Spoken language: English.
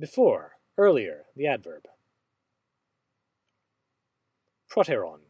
Before, earlier, the adverb. Proteron.